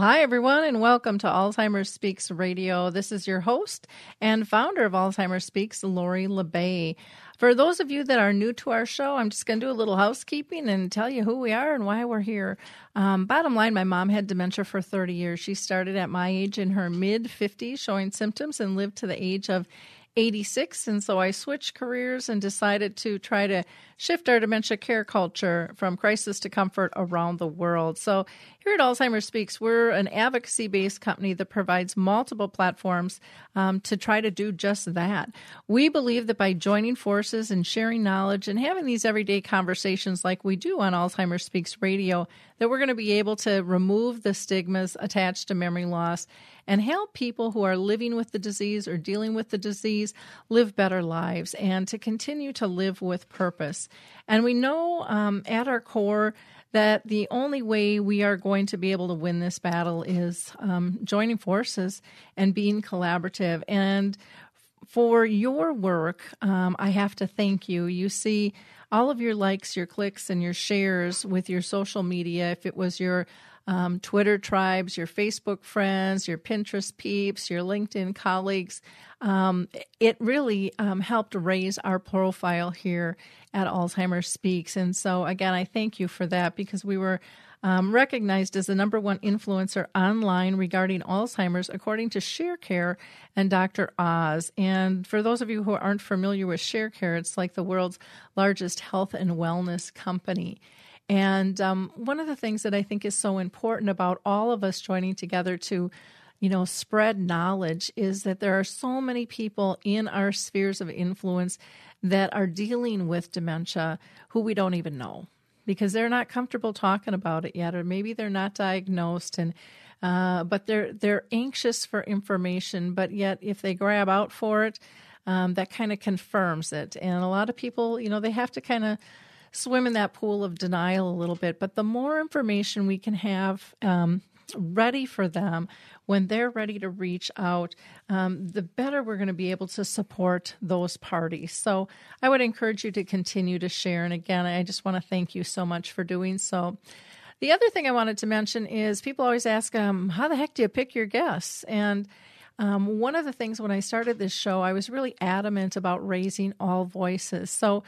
Hi, everyone, and welcome to Alzheimer's Speaks Radio. This is your host and founder of Alzheimer's Speaks, Lori La Bey. For those of you that are new to our show, I'm just going to do a little housekeeping and tell you who we are and why we're here. Um, bottom line, my mom had dementia for 30 years. She started at my age in her mid 50s, showing symptoms, and lived to the age of 86. And so I switched careers and decided to try to shift our dementia care culture from crisis to comfort around the world. So here at Alzheimer's Speaks, we're an advocacy based company that provides multiple platforms um, to try to do just that. We believe that by joining forces and sharing knowledge and having these everyday conversations like we do on Alzheimer's Speaks Radio, that we're going to be able to remove the stigmas attached to memory loss and help people who are living with the disease or dealing with the disease live better lives and to continue to live with purpose. And we know um, at our core that the only way we are going to be able to win this battle is um, joining forces and being collaborative. And for your work, um, I have to thank you. You see, all of your likes, your clicks, and your shares with your social media, if it was your um, Twitter tribes, your Facebook friends, your Pinterest peeps, your LinkedIn colleagues. Um, it really um, helped raise our profile here at Alzheimer's Speaks. And so, again, I thank you for that because we were um, recognized as the number one influencer online regarding Alzheimer's, according to ShareCare and Dr. Oz. And for those of you who aren't familiar with ShareCare, it's like the world's largest health and wellness company. And um, one of the things that I think is so important about all of us joining together to, you know, spread knowledge is that there are so many people in our spheres of influence that are dealing with dementia who we don't even know because they're not comfortable talking about it yet, or maybe they're not diagnosed and. Uh, but they're they're anxious for information, but yet if they grab out for it, um, that kind of confirms it. And a lot of people, you know, they have to kind of swim in that pool of denial a little bit. But the more information we can have um, ready for them when they're ready to reach out, um, the better we're going to be able to support those parties. So I would encourage you to continue to share. And again, I just want to thank you so much for doing so. The other thing I wanted to mention is people always ask, um, how the heck do you pick your guests? And um, one of the things when I started this show, I was really adamant about raising all voices. So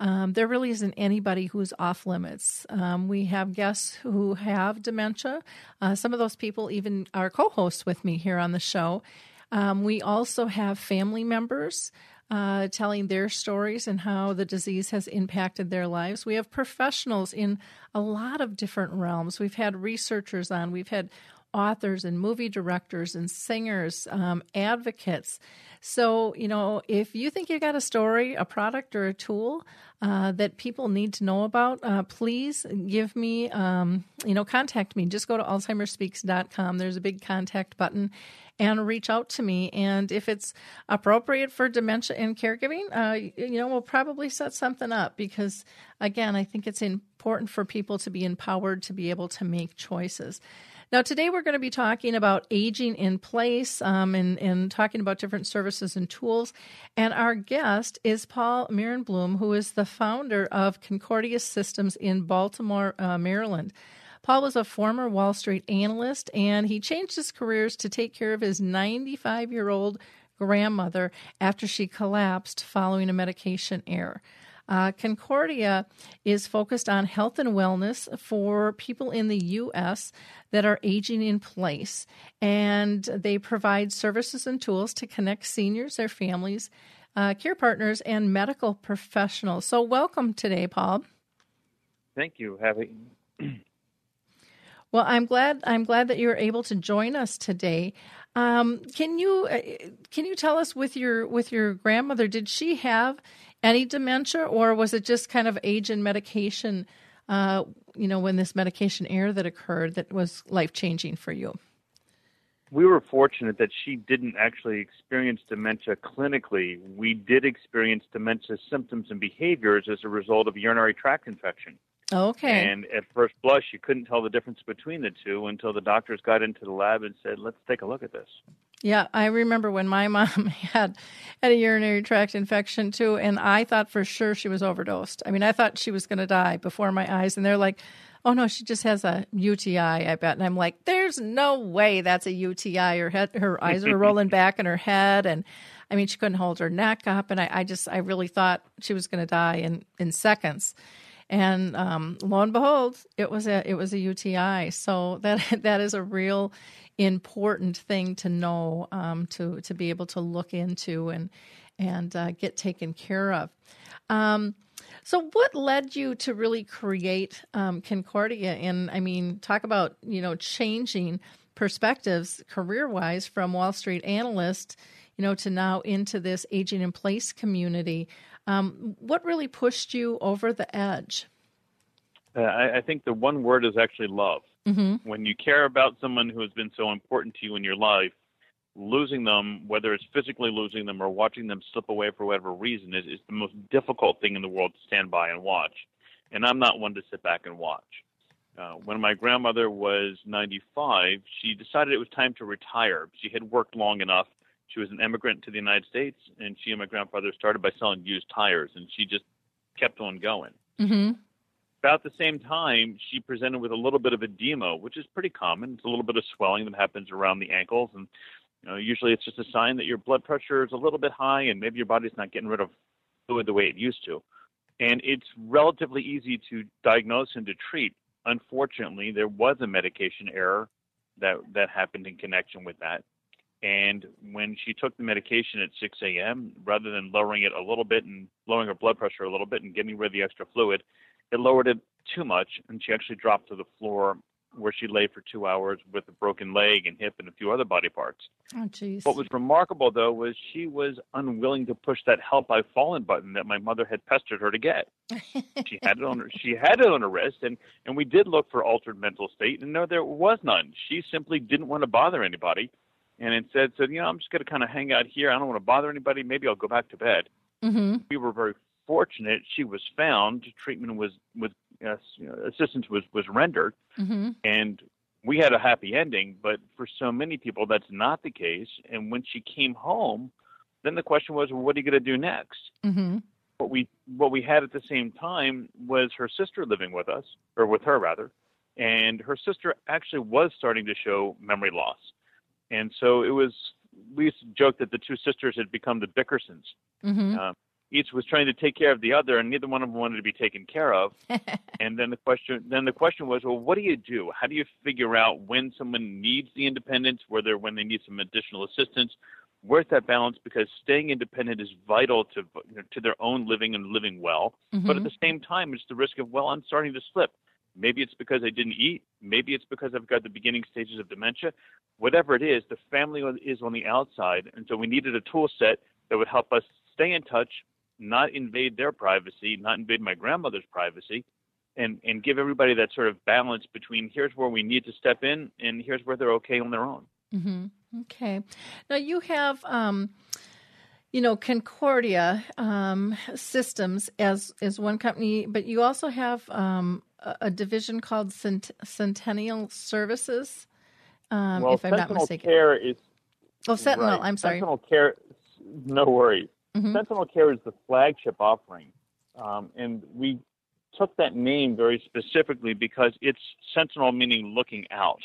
um, there really isn't anybody who's off limits. Um, we have guests who have dementia. Uh, some of those people even are co hosts with me here on the show. Um, we also have family members. Uh, telling their stories and how the disease has impacted their lives. We have professionals in a lot of different realms. We've had researchers on, we've had authors and movie directors and singers, um, advocates. So, you know, if you think you've got a story, a product, or a tool uh, that people need to know about, uh, please give me, um, you know, contact me. Just go to alzheimersspeaks.com. There's a big contact button and reach out to me. And if it's appropriate for dementia and caregiving, uh, you know, we'll probably set something up because, again, I think it's important for people to be empowered to be able to make choices. Now, today we're going to be talking about aging in place um, and, and talking about different services and tools. And our guest is Paul Merenbloom, who is the founder of Concordia Systems in Baltimore, uh, Maryland. Paul was a former Wall Street analyst and he changed his careers to take care of his 95 year old grandmother after she collapsed following a medication error. Uh, Concordia is focused on health and wellness for people in the U.S. that are aging in place, and they provide services and tools to connect seniors, their families, uh, care partners, and medical professionals. So, welcome today, Paul. Thank you. Having well, I'm glad I'm glad that you were able to join us today. Um, can you uh, can you tell us with your with your grandmother? Did she have any dementia, or was it just kind of age and medication uh, you know, when this medication error that occurred that was life changing for you? We were fortunate that she didn't actually experience dementia clinically. We did experience dementia symptoms and behaviors as a result of urinary tract infection. Okay. And at first blush, you couldn't tell the difference between the two until the doctors got into the lab and said, "Let's take a look at this." Yeah, I remember when my mom had had a urinary tract infection too, and I thought for sure she was overdosed. I mean, I thought she was going to die before my eyes, and they're like, "Oh no, she just has a UTI." I bet, and I'm like, "There's no way that's a UTI." Her head, her eyes were rolling back in her head, and I mean, she couldn't hold her neck up, and I, I just, I really thought she was going to die in in seconds and um, lo and behold, it was a it was a UTI. So that that is a real important thing to know um, to to be able to look into and and uh, get taken care of. Um, so, what led you to really create um, Concordia? And I mean, talk about you know changing perspectives career wise from Wall Street analyst, you know, to now into this aging in place community. Um, what really pushed you over the edge? Uh, I, I, think the one word is actually love. Mm-hmm. When you care about someone who has been so important to you in your life, losing them, whether it's physically losing them or watching them slip away for whatever reason, is, is the most difficult thing in the world to stand by and watch. And I'm not one to sit back and watch. Uh, when my grandmother was 95, she decided it was time to retire. She had worked long enough she was an immigrant to the United States, and she and my grandfather started by selling used tires, and she just kept on going. Mm-hmm. About the same time, she presented with a little bit of edema, which is pretty common. It's a little bit of swelling that happens around the ankles, and you know, usually it's just a sign that your blood pressure is a little bit high, and maybe your body's not getting rid of fluid the way it used to. And it's relatively easy to diagnose and to treat. Unfortunately, there was a medication error that that happened in connection with that. And when she took the medication at 6 a.m., rather than lowering it a little bit and lowering her blood pressure a little bit and getting rid of the extra fluid, it lowered it too much, and she actually dropped to the floor where she lay for two hours with a broken leg and hip and a few other body parts. Oh, jeez. What was remarkable, though, was she was unwilling to push that "Help I've Fallen" button that my mother had pestered her to get. she had it on her. She had it on her wrist, and and we did look for altered mental state, and no, there was none. She simply didn't want to bother anybody and instead said, you know, I'm just going to kind of hang out here. I don't want to bother anybody. Maybe I'll go back to bed. Mm-hmm. We were very fortunate. She was found. Treatment was with uh, you know, assistance was was rendered, mm-hmm. and we had a happy ending. But for so many people, that's not the case. And when she came home, then the question was, well, what are you going to do next? Mm-hmm. What we what we had at the same time was her sister living with us, or with her rather, and her sister actually was starting to show memory loss and so it was. We used to joke that the two sisters had become the Bickersons. Mm-hmm. Uh, each was trying to take care of the other, and neither one of them wanted to be taken care of. and then the question, then the question was, well, what do you do? How do you figure out when someone needs the independence, whether when they need some additional assistance? Where's that balance? Because staying independent is vital to you know, to their own living and living well. Mm-hmm. But at the same time, it's the risk of well, I'm starting to slip. Maybe it's because I didn't eat. Maybe it's because I've got the beginning stages of dementia. Whatever it is, the family is on the outside. And so we needed a tool set that would help us stay in touch, not invade their privacy, not invade my grandmother's privacy, and, and give everybody that sort of balance between here's where we need to step in and here's where they're okay on their own. Mm-hmm. Okay. Now you have. Um, you know Concordia um, Systems as as one company, but you also have um, a division called Cent- Centennial Services. Um, well, if I'm Sentinel not mistaken. Care is oh Sentinel. right. I'm sorry. Sentinel Care. No worries. Mhm. Sentinel Care is the flagship offering, um, and we took that name very specifically because it's Sentinel meaning looking out,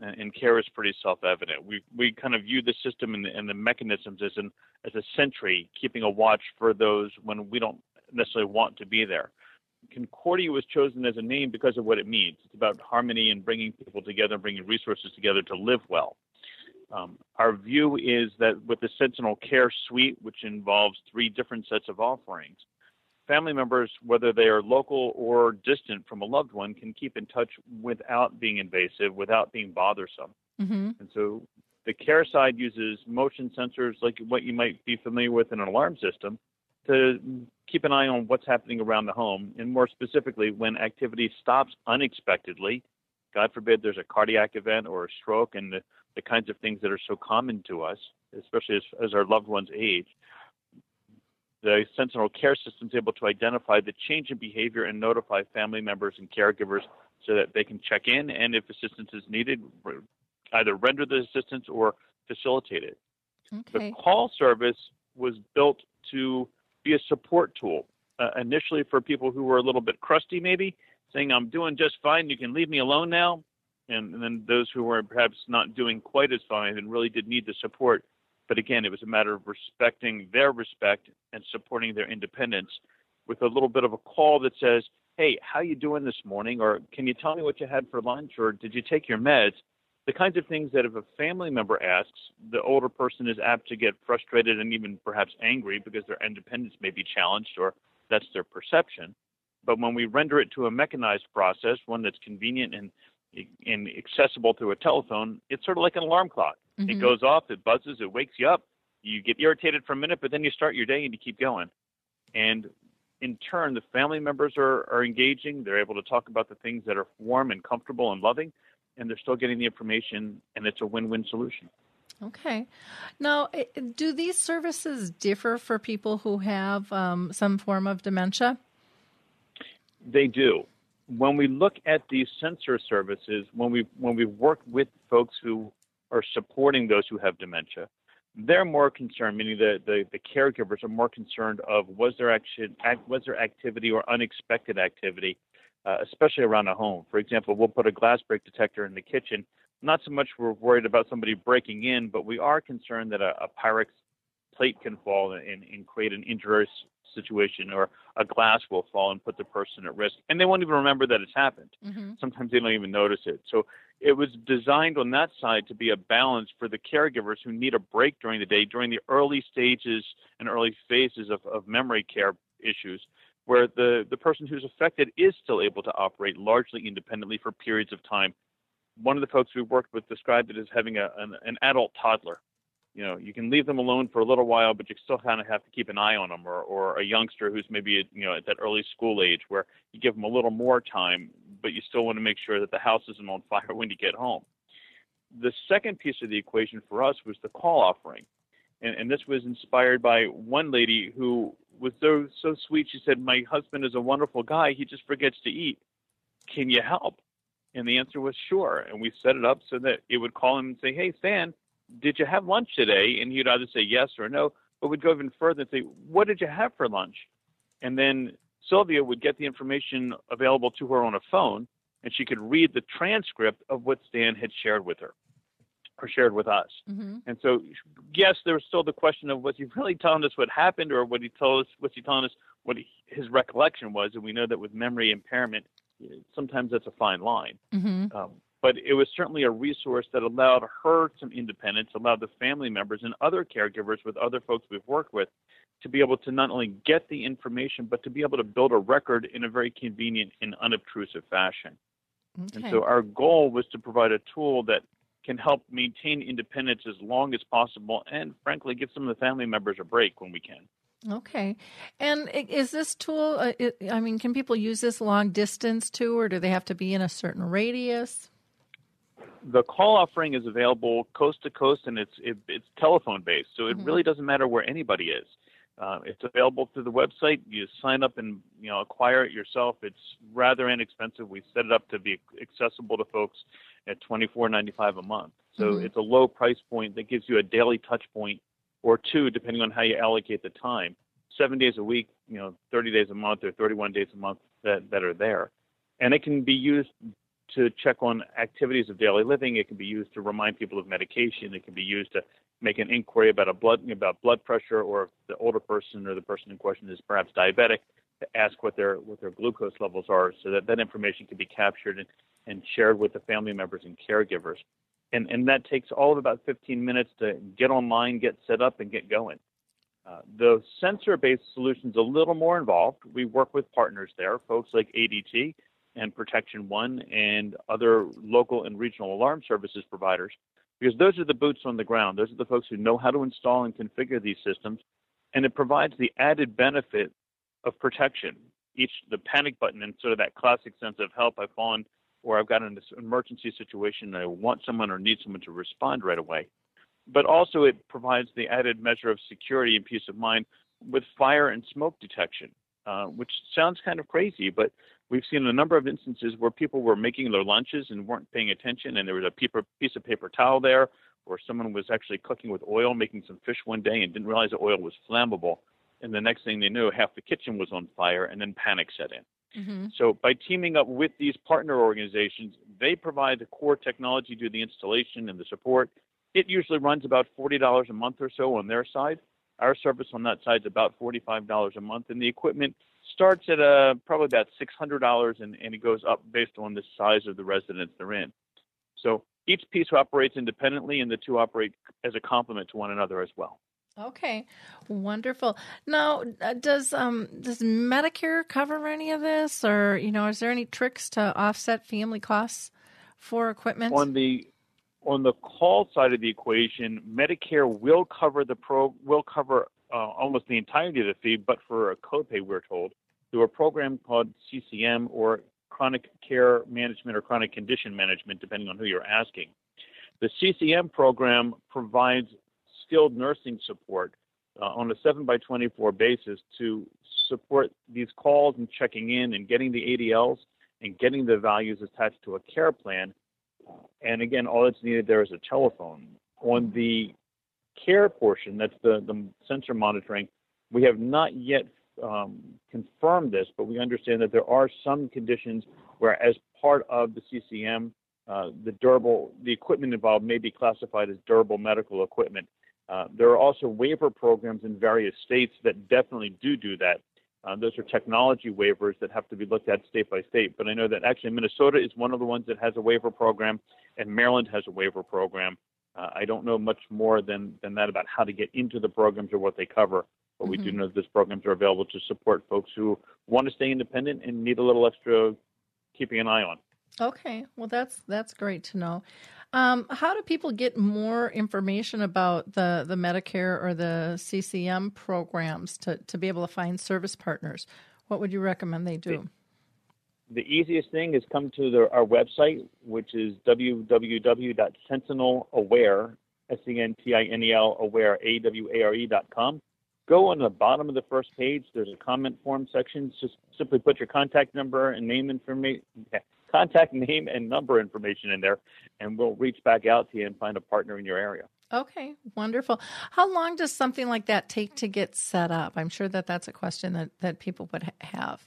and, care is pretty self-evident. We we kind of view the system and the, and the mechanisms as an as a sentry, keeping a watch for those when we don't necessarily want to be there. Concordia was chosen as a name because of what it means. It's about harmony and bringing people together, and bringing resources together to live well. Um, our view is that with the Sentinel Care Suite, which involves three different sets of offerings, family members, whether they are local or distant from a loved one, can keep in touch without being invasive, without being bothersome. Mm-hmm. And so the care side uses motion sensors like what you might be familiar with in an alarm system to keep an eye on what's happening around the home, and more specifically, when activity stops unexpectedly. God forbid there's a cardiac event or a stroke, and the, the kinds of things that are so common to us, especially as, as our loved ones age. The Sentinel Care System is able to identify the change in behavior and notify family members and caregivers so that they can check in and, if assistance is needed, either render the assistance or facilitate it. Okay. The call service was built to be a support tool, uh, initially for people who were a little bit crusty, maybe saying, I'm doing just fine, you can leave me alone now. And, and then those who were perhaps not doing quite as fine and really did need the support. But again, it was a matter of respecting their respect and supporting their independence with a little bit of a call that says, Hey, how you doing this morning? Or can you tell me what you had for lunch? Or did you take your meds? the kinds of things that if a family member asks, the older person is apt to get frustrated and even perhaps angry because their independence may be challenged or that's their perception. But when we render it to a mechanized process, one that's convenient and and accessible through a telephone, it's sort of like an alarm clock. Mm-hmm. It goes off, it buzzes, it wakes you up. You get irritated for a minute, but then you start your day and you keep going. And in turn, the family members are, are engaging. They're able to talk about the things that are warm and comfortable and loving and they're still getting the information, and it's a win-win solution. Okay. Now, do these services differ for people who have um, some form of dementia? They do. When we look at these sensor services, when we when we work with folks who are supporting those who have dementia, they're more concerned, meaning the, the, the caregivers are more concerned of was there action, was there activity or unexpected activity uh, especially around a home. For example, we'll put a glass break detector in the kitchen. Not so much we're worried about somebody breaking in, but we are concerned that a, a Pyrex plate can fall and, and create an injurious situation, or a glass will fall and put the person at risk, and they won't even remember that it's happened. Mm-hmm. Sometimes they don't even notice it. So it was designed on that side to be a balance for the caregivers who need a break during the day, during the early stages and early phases of, of memory care issues, where the, the person who's affected is still able to operate largely independently for periods of time. One of the folks we worked with described it as having a, an, an adult toddler. You know, you can leave them alone for a little while, but you still kind of have to keep an eye on them, or, or a youngster who's maybe you know at that early school age, where you give them a little more time, but you still want to make sure that the house isn't on fire when you get home. The second piece of the equation for us was the call offering, and, and this was inspired by one lady who was so so sweet. She said, "My husband is a wonderful guy. He just forgets to eat. Can you help?" And the answer was sure. And we set it up so that it would call him and say, "Hey, Stan, did you have lunch today?" And he'd either say yes or no. But we'd go even further and say, "What did you have for lunch?" And then Sylvia would get the information available to her on a phone, and she could read the transcript of what Stan had shared with her or shared with us. Mm-hmm. And so, yes, there was still the question of was he really telling us what happened, or what he told us was he telling us what he, his recollection was? And we know that with memory impairment, sometimes that's a fine line. Mm-hmm. Um, but it was certainly a resource that allowed her some independence, allowed the family members and other caregivers with other folks we've worked with to be able to not only get the information, but to be able to build a record in a very convenient and unobtrusive fashion. Okay. And so our goal was to provide a tool that can help maintain independence as long as possible and frankly give some of the family members a break when we can okay and is this tool uh, i mean can people use this long distance too or do they have to be in a certain radius the call offering is available coast to coast and it's it, it's telephone based so it mm-hmm. really doesn't matter where anybody is uh, it's available through the website. You sign up and you know acquire it yourself. It's rather inexpensive. We set it up to be accessible to folks at twenty four ninety five a month. So mm-hmm. it's a low price point that gives you a daily touch point or two, depending on how you allocate the time. Seven days a week, you know, thirty days a month or thirty one days a month that that are there, and it can be used to check on activities of daily living. It can be used to remind people of medication. It can be used to make an inquiry about a blood about blood pressure, or if the older person or the person in question is perhaps diabetic, to ask what their what their glucose levels are, so that that information can be captured and, and shared with the family members and caregivers. And and that takes all of about 15 minutes to get online, get set up, and get going. Uh, the sensor-based solution is a little more involved. We work with partners there, folks like ADT and Protection One and other local and regional alarm services providers because those are the boots on the ground. Those are the folks who know how to install and configure these systems and it provides the added benefit of protection. Each the panic button and sort of that classic sense of help I've fallen or I've got an emergency situation and I want someone or need someone to respond right away. But also it provides the added measure of security and peace of mind with fire and smoke detection, uh, which sounds kind of crazy, but we've seen a number of instances where people were making their lunches and weren't paying attention, and there was a piece of paper towel there, or someone was actually cooking with oil, making some fish one day, and didn't realize the oil was flammable. And the next thing they knew, half the kitchen was on fire, and then panic set in. Mm-hmm. So, by teaming up with these partner organizations, they provide the core technology, do the installation and the support. It usually runs about $40 a month or so on their side. Our service on that side is about $45 a month, and the equipment starts at uh, probably about $600 and, and it goes up based on the size of the residence they're in. So each piece operates independently, and the two operate as a complement to one another as well. Okay, wonderful. Now, uh, does um does Medicare cover any of this, or you know, is there any tricks to offset family costs for equipment? On the on the call side of the equation, Medicare will cover the pro will cover uh, almost the entirety of the fee, but for a copay, we're told through a program called CCM or chronic care management or chronic condition management, depending on who you're asking. The CCM program provides skilled nursing support uh, on a 7 by 24 basis to support these calls and checking in and getting the ADLs and getting the values attached to a care plan. And again, all that's needed there is a telephone. On the care portion, that's the, the sensor monitoring, we have not yet um, confirmed this, but we understand that there are some conditions where, as part of the CCM, uh, the durable, the equipment involved may be classified as durable medical equipment. Uh, there are also waiver programs in various states that definitely do do that. Uh, those are technology waivers that have to be looked at state by state. But I know that actually Minnesota is one of the ones that has a waiver program, and Maryland has a waiver program. Uh, I don't know much more than, than that about how to get into the programs or what they cover, but mm-hmm. we do mm-hmm. know that these programs are available to support folks who want to stay independent and need a little extra keeping an eye on. Okay, well that's that's great to know. Um, how do people get more information about the the Medicare or the CCM programs to to be able to find service partners? What would you recommend they do? the easiest thing is come to the, our website, which is www.sentinelaware, S-E-N-T-I-N-E-L, aware, A-W-A-R-E dot com. Go on the bottom of the first page. There's a comment form section. Just simply put your contact number and name information, contact name and number information in there, and we'll reach back out to you and find a partner in your area. Okay, wonderful. How long does something like that take to get set up? I'm sure that that's a question that, that people would have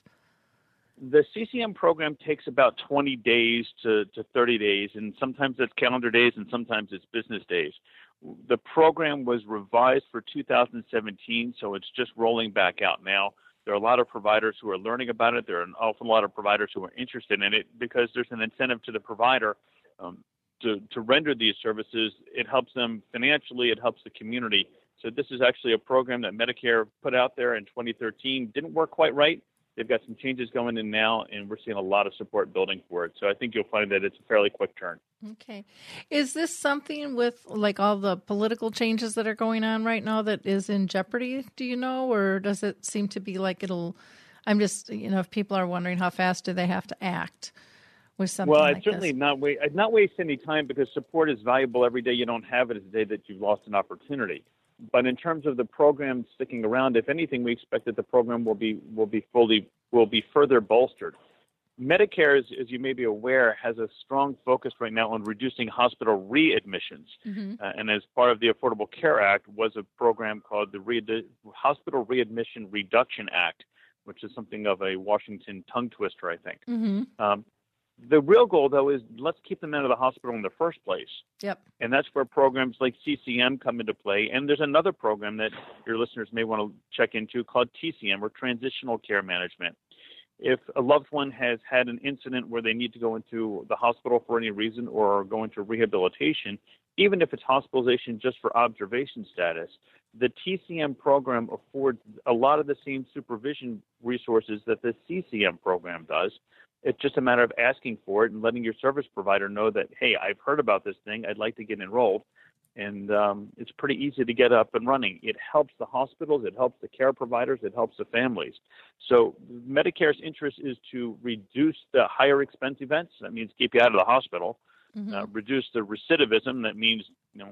the CCM program takes about 20 days to, to 30 days, and sometimes it's calendar days and sometimes it's business days. The program was revised for 2017, so it's just rolling back out now. There are a lot of providers who are learning about it. There are an awful lot of providers who are interested in it because there's an incentive to the provider um, to, to render these services. It helps them financially, it helps the community. So, this is actually a program that Medicare put out there in 2013. Didn't work quite right They've got some changes going in now, and we're seeing a lot of support building for it. So I think you'll find that it's a fairly quick turn. Okay. Is this something with like all the political changes that are going on right now that is in jeopardy, do you know? Or does it seem to be like it'll, I'm just, you know, if people are wondering how fast do they have to act? With something well, I'd like certainly this? not wait. I'd not waste any time because support is valuable. Every day you don't have it is a day that you've lost an opportunity. But in terms of the program sticking around, if anything, we expect that the program will be will be fully will be further bolstered. Medicare, as, as, you may be aware, has a strong focus right now on reducing hospital readmissions. Mm-hmm. Uh, and as part of the Affordable Care Act was a program called the Re- Hospital Readmission Reduction Act, which is something of a Washington tongue twister, I think. Mm-hmm. Um, the real goal, though, is let's keep them out of the hospital in the first place. Yep. And that's where programs like CCM come into play. And there's another program that your listeners may want to check into called TCM, or Transitional Care Management. If a loved one has had an incident where they need to go into the hospital for any reason or go into rehabilitation, even if it's hospitalization just for observation status, the TCM program affords a lot of the same supervision resources that the CCM program does. It's just a matter of asking for it and letting your service provider know that, hey, I've heard about this thing. I'd like to get enrolled. and um, it's pretty easy to get up and running. It helps the hospitals, it helps the care providers, it helps the families. So Medicare's interest is to reduce the higher expense events. That means keep you out of the hospital. Mm-hmm. Uh, reduce the recidivism. That means you know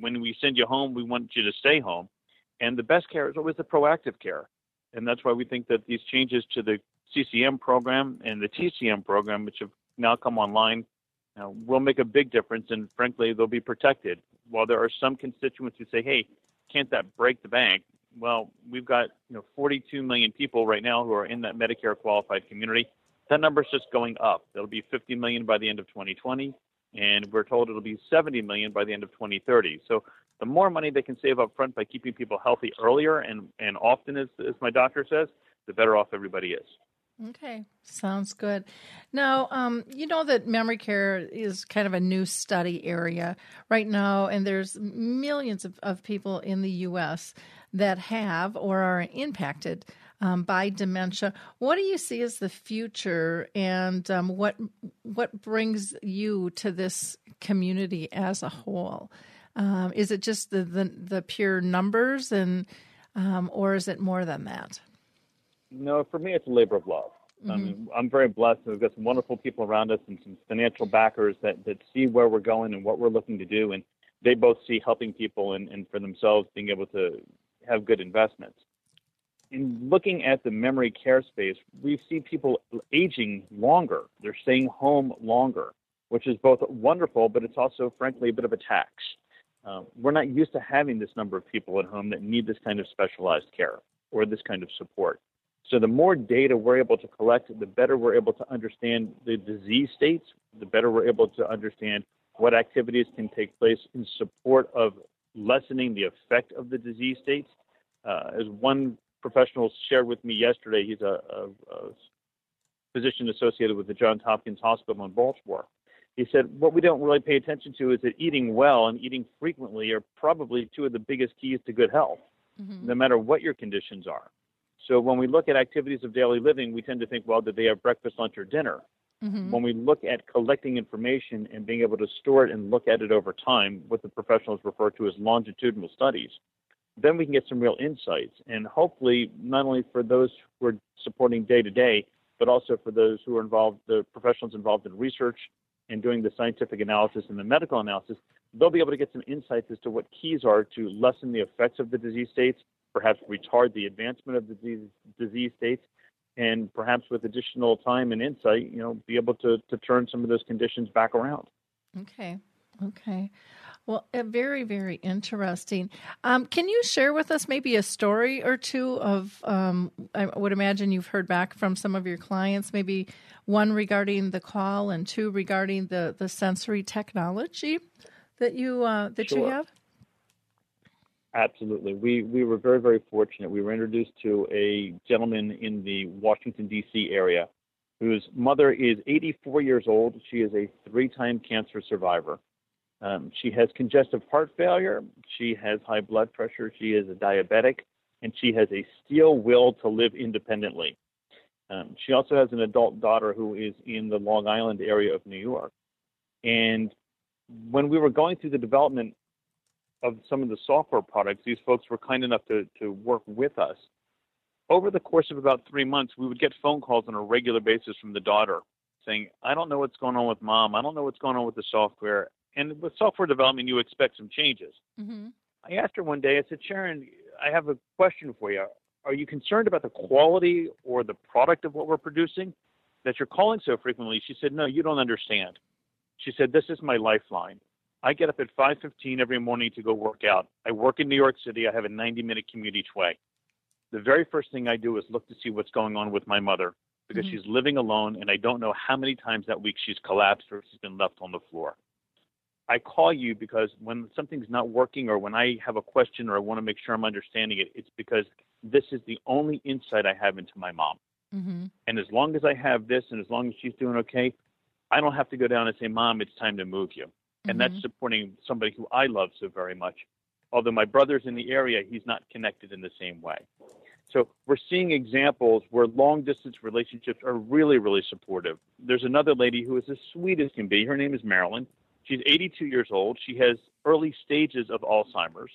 when we send you home, we want you to stay home. And the best care is always the proactive care, and that's why we think that these changes to the CCM program and the TCM program, which have now come online, you know, will make a big difference. And frankly, they'll be protected while there are some constituents who say, "Hey, can't that break the bank?" Well, we've got you know 42 million people right now who are in that Medicare qualified community. That number is just going up. It'll be 50 million by the end of 2020, and we're told it'll be 70 million by the end of 2030. So the more money they can save up front by keeping people healthy earlier and and often, as as my doctor says, the better off everybody is. Okay, sounds good. Now, um, you know that memory care is kind of a new study area right now, and there's millions of, of people in the U.S. that have or are impacted um, by dementia. What do you see as the future, and um, what what brings you to this community as a whole? Um, is it just the, the, the pure numbers, and um, or is it more than that? No, for me, it's a labor of love. Mm-hmm. I mean, I'm very blessed. We've got some wonderful people around us and some financial backers that, that see where we're going and what we're looking to do. And they both see helping people and, and for themselves being able to have good investments. In looking at the memory care space, we see people aging longer. They're staying home longer, which is both wonderful, but it's also, frankly, a bit of a tax. Uh, we're not used to having this number of people at home that need this kind of specialized care or this kind of support. So the more data we're able to collect, the better we're able to understand the disease states, the better we're able to understand what activities can take place in support of lessening the effect of the disease states. Uh, as one professional shared with me yesterday, he's a, a, a physician associated with the Johns Hopkins Hospital in Baltimore. He said, What we don't really pay attention to is that eating well and eating frequently are probably two of the biggest keys to good health, mm-hmm. no matter what your conditions are. So when we look at activities of daily living, we tend to think, well, did they have breakfast, lunch, or dinner? Mm-hmm. When we look at collecting information and being able to store it and look at it over time, what the professionals refer to as longitudinal studies, then we can get some real insights. And hopefully, not only for those who are supporting day to day, but also for those who are involved, the professionals involved in research and doing the scientific analysis and the medical analysis, they'll be able to get some insights as to what keys are to lessen the effects of the disease states perhaps retard the advancement of the disease, disease states, and perhaps with additional time and insight, you know, be able to, to turn some of those conditions back around. Okay. Okay. Well, uh, very, very interesting. Um, can you share with us maybe a story or two of? Um, I would imagine you've heard back from some of your clients, maybe one regarding the call and two regarding the the sensory technology that you uh, that sure. you have. Absolutely. We we were very very fortunate. We were introduced to a gentleman in the Washington D.C. area whose mother is 84 years old. She is a three-time cancer survivor. Um, she has congestive heart failure. She has high blood pressure. She is a diabetic, and she has a steel will to live independently. Um, she also has an adult daughter who is in the Long Island area of New York. And when we were going through the development of some of the software products, these folks were kind enough to, to work with us. Over the course of about three months, we would get phone calls on a regular basis from the daughter saying, I don't know what's going on with mom. I don't know what's going on with the software. And with software development, you expect some changes. Mm-hmm. I asked her one day, I said, Sharon, I have a question for you. Are you concerned about the quality or the product of what we're producing that you're calling so frequently? She said, No, you don't understand. She said, This is my lifeline. I get up at 5:15 every morning to go work out. I work in New York City. I have a 90-minute commute each way. The very first thing I do is look to see what's going on with my mother because mm-hmm. she's living alone and I don't know how many times that week she's collapsed or she's been left on the floor. I call you because when something's not working or when I have a question or I want to make sure I'm understanding it, it's because this is the only insight I have into my mom. Mm-hmm. And as long as I have this and as long as she's doing okay, I don't have to go down and say, Mom, it's time to move you and mm-hmm. that's supporting somebody who I love so very much. Although my brother's in the area, he's not connected in the same way. So we're seeing examples where long distance relationships are really, really supportive. There's another lady who is as sweet as can be. Her name is Marilyn. She's 82 years old. She has early stages of Alzheimer's.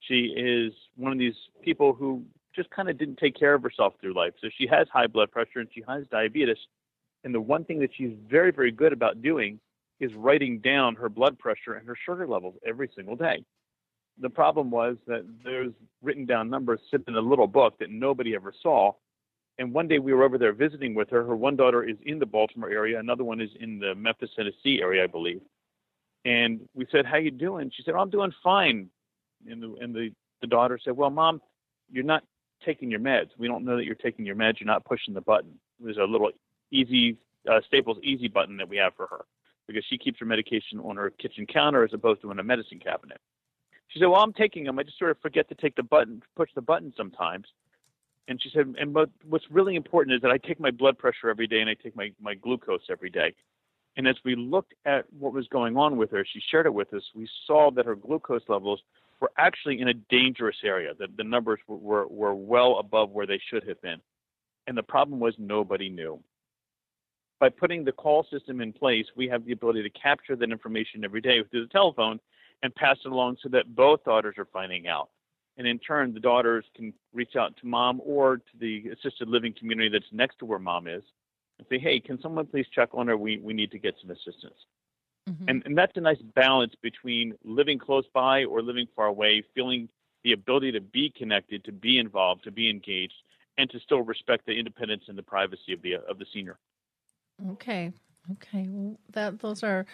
She is one of these people who just kind of didn't take care of herself through life. So she has high blood pressure and she has diabetes. And the one thing that she's very, very good about doing is writing down her blood pressure and her sugar levels every single day. The problem was that there's written down numbers sitting in a little book that nobody ever saw. And one day we were over there visiting with her. Her one daughter is in the Baltimore area, another one is in the Memphis, Tennessee area, I believe. And we said, "How you doing?" She said, oh, "I'm doing fine." And the and the, the daughter said, "Well, mom, you're not taking your meds. We don't know that you're taking your meds. You're not pushing the button. There's a little easy uh, Staples Easy button that we have for her because she keeps her medication on her kitchen counter as opposed to in a medicine cabinet. She said, "Well, I'm taking them. I just sort of forget to take the button, push the button sometimes." And she said, "And but what's really important is that I take my blood pressure every day and I take my my glucose every day." And as we looked at what was going on with her, she shared it with us. We saw that her glucose levels were actually in a dangerous area. That the numbers were, were, were well above where they should have been. And the problem was nobody knew. By putting the call system in place, we have the ability to capture that information every day through the telephone and pass it along so that both daughters are finding out. And in turn, the daughters can reach out to mom or to the assisted living community that's next to where mom is and say, hey, can someone please check on her? We, we need to get some assistance. Mm-hmm. And, and that's a nice balance between living close by or living far away, feeling the ability to be connected, to be involved, to be engaged, and to still respect the independence and the privacy of the of the senior. Okay, okay. Well, that those are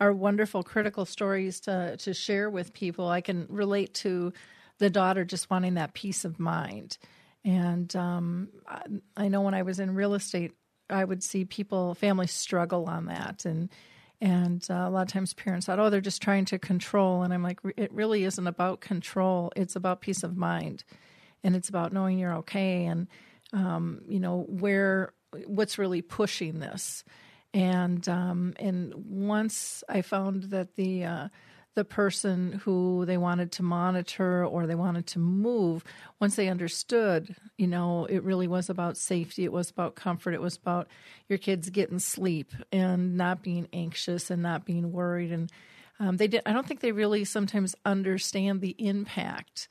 are wonderful, critical stories to to share with people. I can relate to the daughter just wanting that peace of mind, and um, I, I know when I was in real estate, I would see people, families struggle on that, and and uh, a lot of times parents thought, oh, they're just trying to control. And I'm like, it really isn't about control. It's about peace of mind. And it's about knowing you're okay and, um, you know, where, what's really pushing this. And, um, and once I found that the, uh, the person who they wanted to monitor or they wanted to move once they understood you know it really was about safety it was about comfort it was about your kids getting sleep and not being anxious and not being worried and um, they did i don't think they really sometimes understand the impact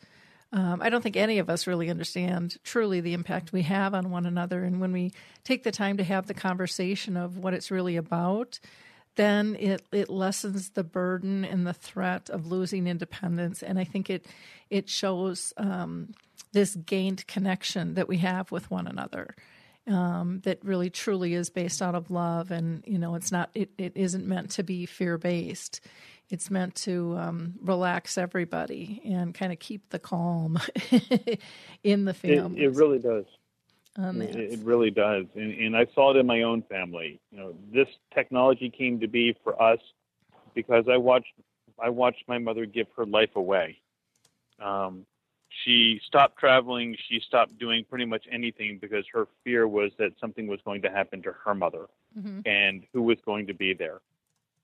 um, I don't think any of us really understand truly the impact we have on one another. And when we take the time to have the conversation of what it's really about, then it, it lessens the burden and the threat of losing independence. And I think it it shows um, this gained connection that we have with one another. Um, that really truly is based out of love and you know it's not it, it isn't meant to be fear based it's meant to um, relax everybody and kind of keep the calm in the family it, it really does on that. It, really does, and, and I saw it in my own family. You know, this technology came to be for us because I watched I watched my mother give her life away. Um, she stopped traveling. She stopped doing pretty much anything because her fear was that something was going to happen to her mother, mm-hmm. and who was going to be there.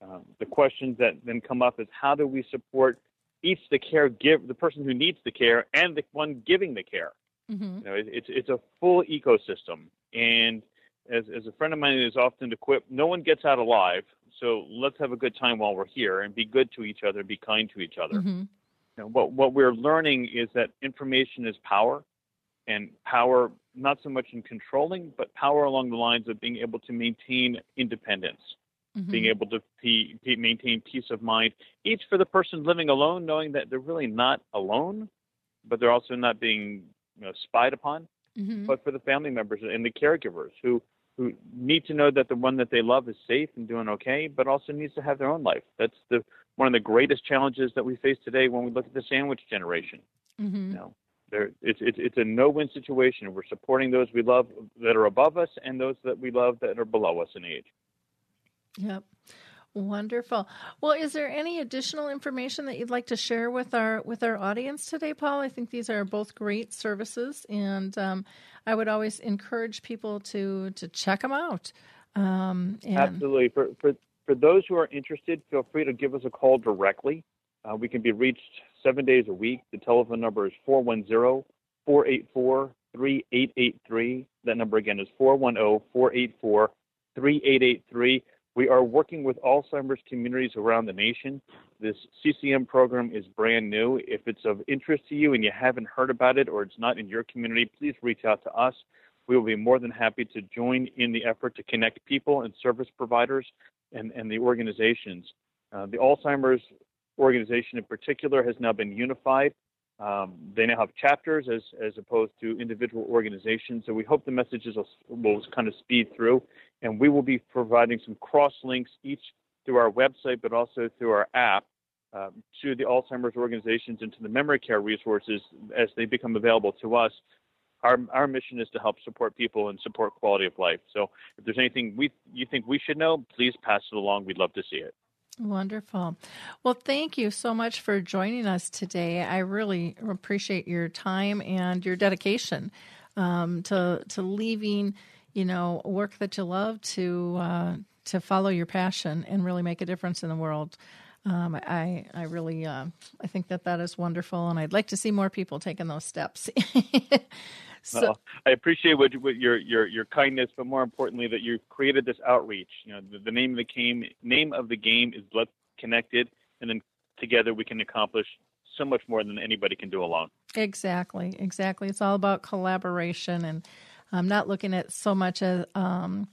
Um, the questions that then come up is how do we support each the care give the person who needs the care and the one giving the care Mm-hmm. You know, it, it's it's a full ecosystem, and as as a friend of mine is often equipped, no one gets out alive. So let's have a good time while we're here and be good to each other, be kind to each other. Mm-hmm. You know, what what we're learning is that information is power, and power not so much in controlling, but power along the lines of being able to maintain independence. Mm-hmm. being able to p- p- maintain peace of mind, each for the person living alone, knowing that they're really not alone, but they're also not being you know, spied upon, mm-hmm. but for the family members and the caregivers who who need to know that the one that they love is safe and doing okay, but also needs to have their own life. That's the one of the greatest challenges that we face today when we look at the sandwich generation. Mm-hmm. You know, there, it's, it's it's a no-win situation. We're supporting those we love that are above us and those that we love that are below us in age. Yep. Wonderful. Well, is there any additional information that you'd like to share with our with our audience today, Paul? I think these are both great services, and um, I would always encourage people to to check them out. Um, and... Absolutely. For, for for those who are interested, feel free to give us a call directly. Uh, we can be reached seven days a week. The telephone number is 410 484 3883. That number again is 410 484 3883 We are working with Alzheimer's communities around the nation. This CCM program is brand new. If it's of interest to you and you haven't heard about it or it's not in your community, please reach out to us. We will be more than happy to join in the effort to connect people and service providers and, and the organizations. Uh, the Alzheimer's organization in particular has now been unified. Um, they now have chapters as, as opposed to individual organizations. So we hope the messages will, will kind of speed through. And we will be providing some cross links each through our website, but also through our app um, to the Alzheimer's organizations and to the memory care resources as they become available to us. Our, our mission is to help support people and support quality of life. So if there's anything we you think we should know, please pass it along. We'd love to see it. Wonderful. Well, thank you so much for joining us today. I really appreciate your time and your dedication um, to to leaving, you know, work that you love to uh, to follow your passion and really make a difference in the world. Um, I I really uh, I think that that is wonderful, and I'd like to see more people taking those steps. So, well, I appreciate what, what, your your your kindness, but more importantly, that you've created this outreach. You know, the, the name of the game name of the game is Let's Connected, and then together we can accomplish so much more than anybody can do alone. Exactly, exactly. It's all about collaboration, and I'm not looking at so much as um,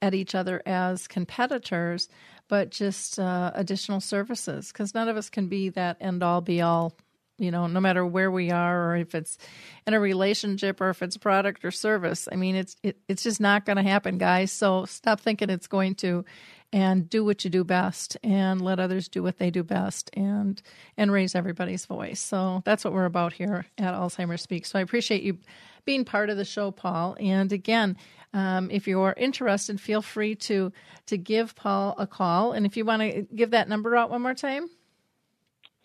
at each other as competitors, but just uh, additional services. Because none of us can be that end all be all you know no matter where we are or if it's in a relationship or if it's product or service. I mean it's it, it's just not going to happen guys. So stop thinking it's going to and do what you do best and let others do what they do best and and raise everybody's voice. So that's what we're about here at alzheimer's speak. So i appreciate you being part of the show paul. And again um, if you're interested feel free to to give paul a call. And if you want to give that number out one more time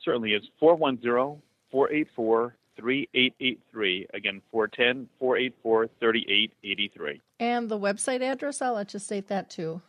certainly is 410 484 3883. Again, 410 484 3883. And the website address, I'll let you state that too.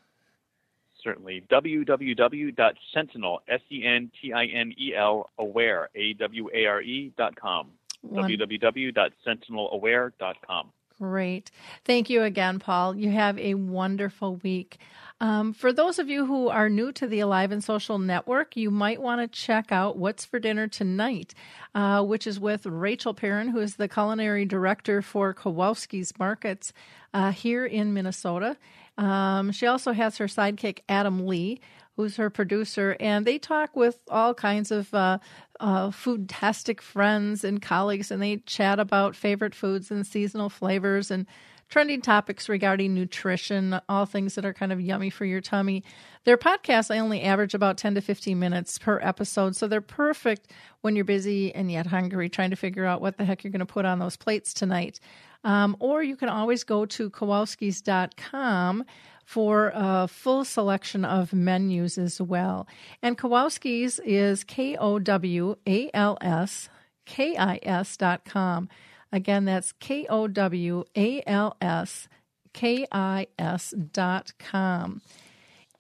Certainly. www.sentinel, S E N T I N E L, aware, A W A R E dot com. www.sentinelaware.com. Great. Thank you again, Paul. You have a wonderful week. Um, for those of you who are new to the Alive and Social Network, you might want to check out What's for Dinner Tonight, uh, which is with Rachel Perrin, who is the culinary director for Kowalski's Markets uh, here in Minnesota. Um, she also has her sidekick, Adam Lee, who's her producer, and they talk with all kinds of uh, uh, foodtastic friends and colleagues, and they chat about favorite foods and seasonal flavors and trending topics regarding nutrition, all things that are kind of yummy for your tummy. Their podcasts, I only average about 10 to 15 minutes per episode, so they're perfect when you're busy and yet hungry, trying to figure out what the heck you're going to put on those plates tonight. Um, or you can always go to kowalskis.com for a full selection of menus as well. And Kowalski's is K O W A L S K I S dot com. Again, that's K O W A L S K I S dot com.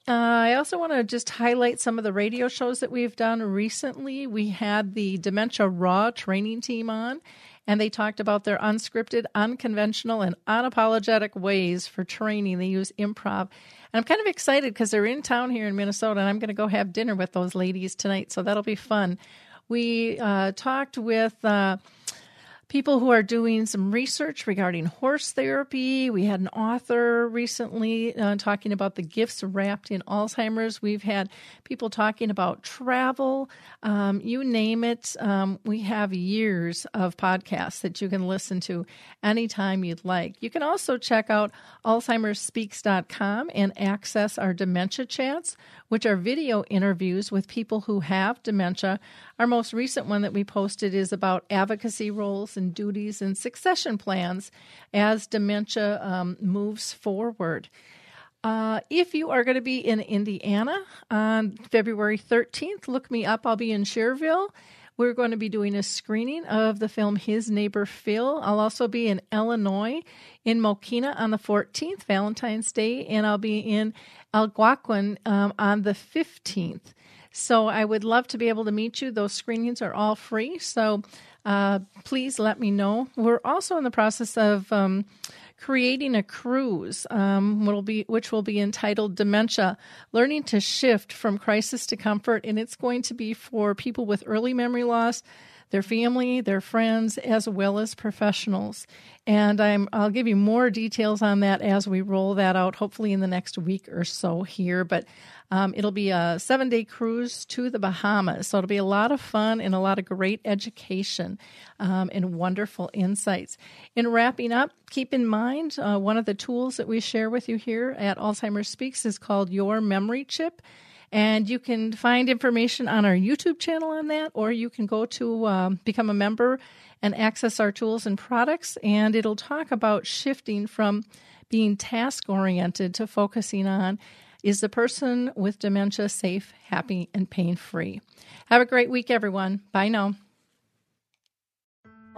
Uh, I also want to just highlight some of the radio shows that we've done recently. We had the Dementia Raw training team on, and they talked about their unscripted, unconventional, and unapologetic ways for training. They use improv. And I'm kind of excited because they're in town here in Minnesota, and I'm going to go have dinner with those ladies tonight, so that'll be fun. We uh, talked with. Uh, people who are doing some research regarding horse therapy. We had an author recently uh, talking about the gifts wrapped in Alzheimer's. We've had people talking about travel. Um, you name it. Um, we have years of podcasts that you can listen to anytime you'd like. You can also check out alzheimersspeaks.com and access our dementia chats, which are video interviews with people who have dementia. Our most recent one that we posted is about advocacy roles and duties and succession plans as dementia um, moves forward. Uh, if you are going to be in Indiana on February 13th, look me up. I'll be in Schererville. We're going to be doing a screening of the film His Neighbor Phil. I'll also be in Illinois, in Mokena on the 14th, Valentine's Day, and I'll be in Algonquin um, on the 15th. So I would love to be able to meet you. Those screenings are all free. So uh, please let me know. We're also in the process of um, creating a cruise, um, will be, which will be entitled Dementia Learning to Shift from Crisis to Comfort. And it's going to be for people with early memory loss, their family, their friends, as well as professionals. And I'm, I'll give you more details on that as we roll that out, hopefully in the next week or so here. But um, it'll be a seven day cruise to the Bahamas. So it'll be a lot of fun and a lot of great education um, and wonderful insights. In wrapping up, keep in mind uh, one of the tools that we share with you here at Alzheimer's Speaks is called Your Memory Chip. And you can find information on our YouTube channel on that, or you can go to um, become a member and access our tools and products. And it'll talk about shifting from being task oriented to focusing on is the person with dementia safe, happy, and pain free? Have a great week, everyone. Bye now.